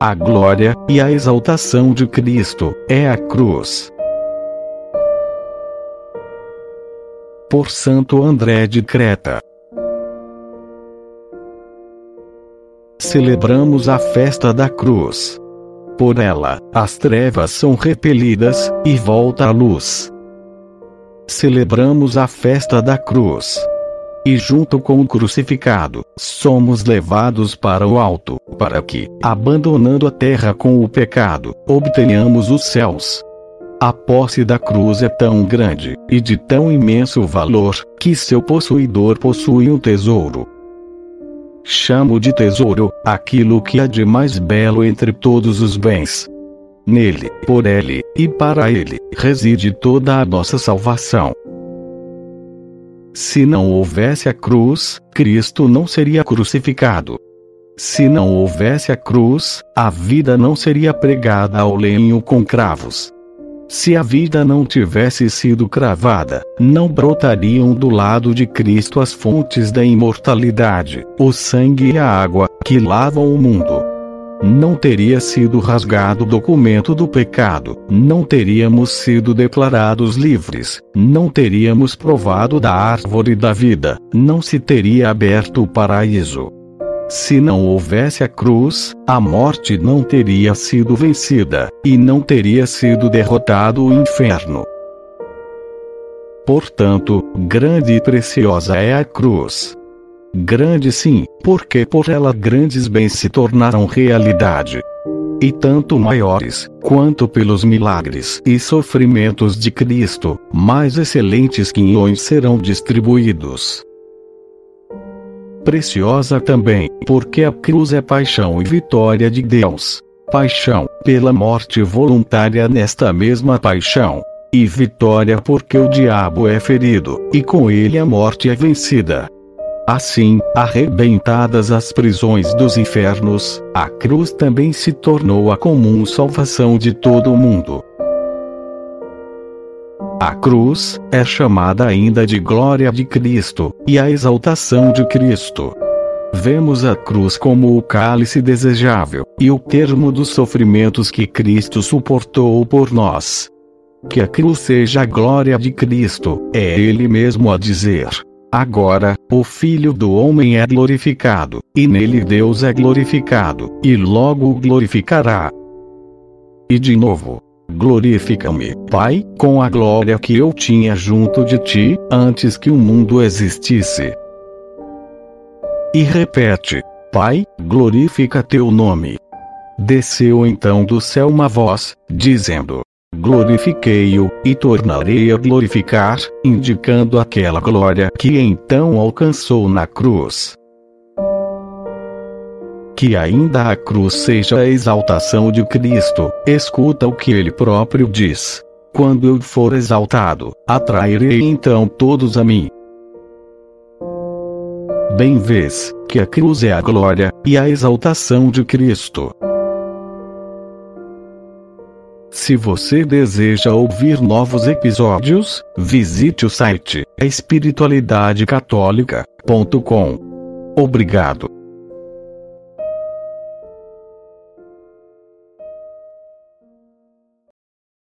A glória e a exaltação de Cristo é a cruz. Por Santo André de Creta. Celebramos a festa da cruz. Por ela, as trevas são repelidas e volta a luz. Celebramos a festa da cruz e junto com o crucificado, somos levados para o alto, para que, abandonando a terra com o pecado, obtenhamos os céus. A posse da cruz é tão grande, e de tão imenso valor, que seu possuidor possui um tesouro. Chamo de tesouro aquilo que há de mais belo entre todos os bens. Nele, por ele, e para ele, reside toda a nossa salvação. Se não houvesse a cruz, Cristo não seria crucificado. Se não houvesse a cruz, a vida não seria pregada ao lenho com cravos. Se a vida não tivesse sido cravada, não brotariam do lado de Cristo as fontes da imortalidade, o sangue e a água, que lavam o mundo não teria sido rasgado o documento do pecado, não teríamos sido declarados livres, não teríamos provado da árvore da vida, não se teria aberto o paraíso. Se não houvesse a cruz, a morte não teria sido vencida, e não teria sido derrotado o inferno. Portanto, grande e preciosa é a cruz. Grande sim, porque por ela grandes bens se tornaram realidade. E tanto maiores, quanto pelos milagres e sofrimentos de Cristo, mais excelentes quinhões serão distribuídos. Preciosa também, porque a cruz é paixão e vitória de Deus. Paixão, pela morte voluntária nesta mesma paixão. E vitória porque o diabo é ferido, e com ele a morte é vencida. Assim, arrebentadas as prisões dos infernos, a cruz também se tornou a comum salvação de todo o mundo. A cruz é chamada ainda de glória de Cristo e a exaltação de Cristo. Vemos a cruz como o cálice desejável e o termo dos sofrimentos que Cristo suportou por nós. Que a cruz seja a glória de Cristo, é Ele mesmo a dizer. Agora, o Filho do Homem é glorificado, e nele Deus é glorificado, e logo o glorificará. E de novo, glorifica-me, Pai, com a glória que eu tinha junto de ti, antes que o mundo existisse. E repete, Pai, glorifica teu nome. Desceu então do céu uma voz, dizendo: glorifiquei-o, e tornarei a glorificar, indicando aquela glória que então alcançou na cruz. Que ainda a cruz seja a exaltação de Cristo, escuta o que ele próprio diz. Quando eu for exaltado, atrairei então todos a mim. Bem vês, que a cruz é a glória, e a exaltação de Cristo. Se você deseja ouvir novos episódios, visite o site espiritualidadecatólica.com. Obrigado.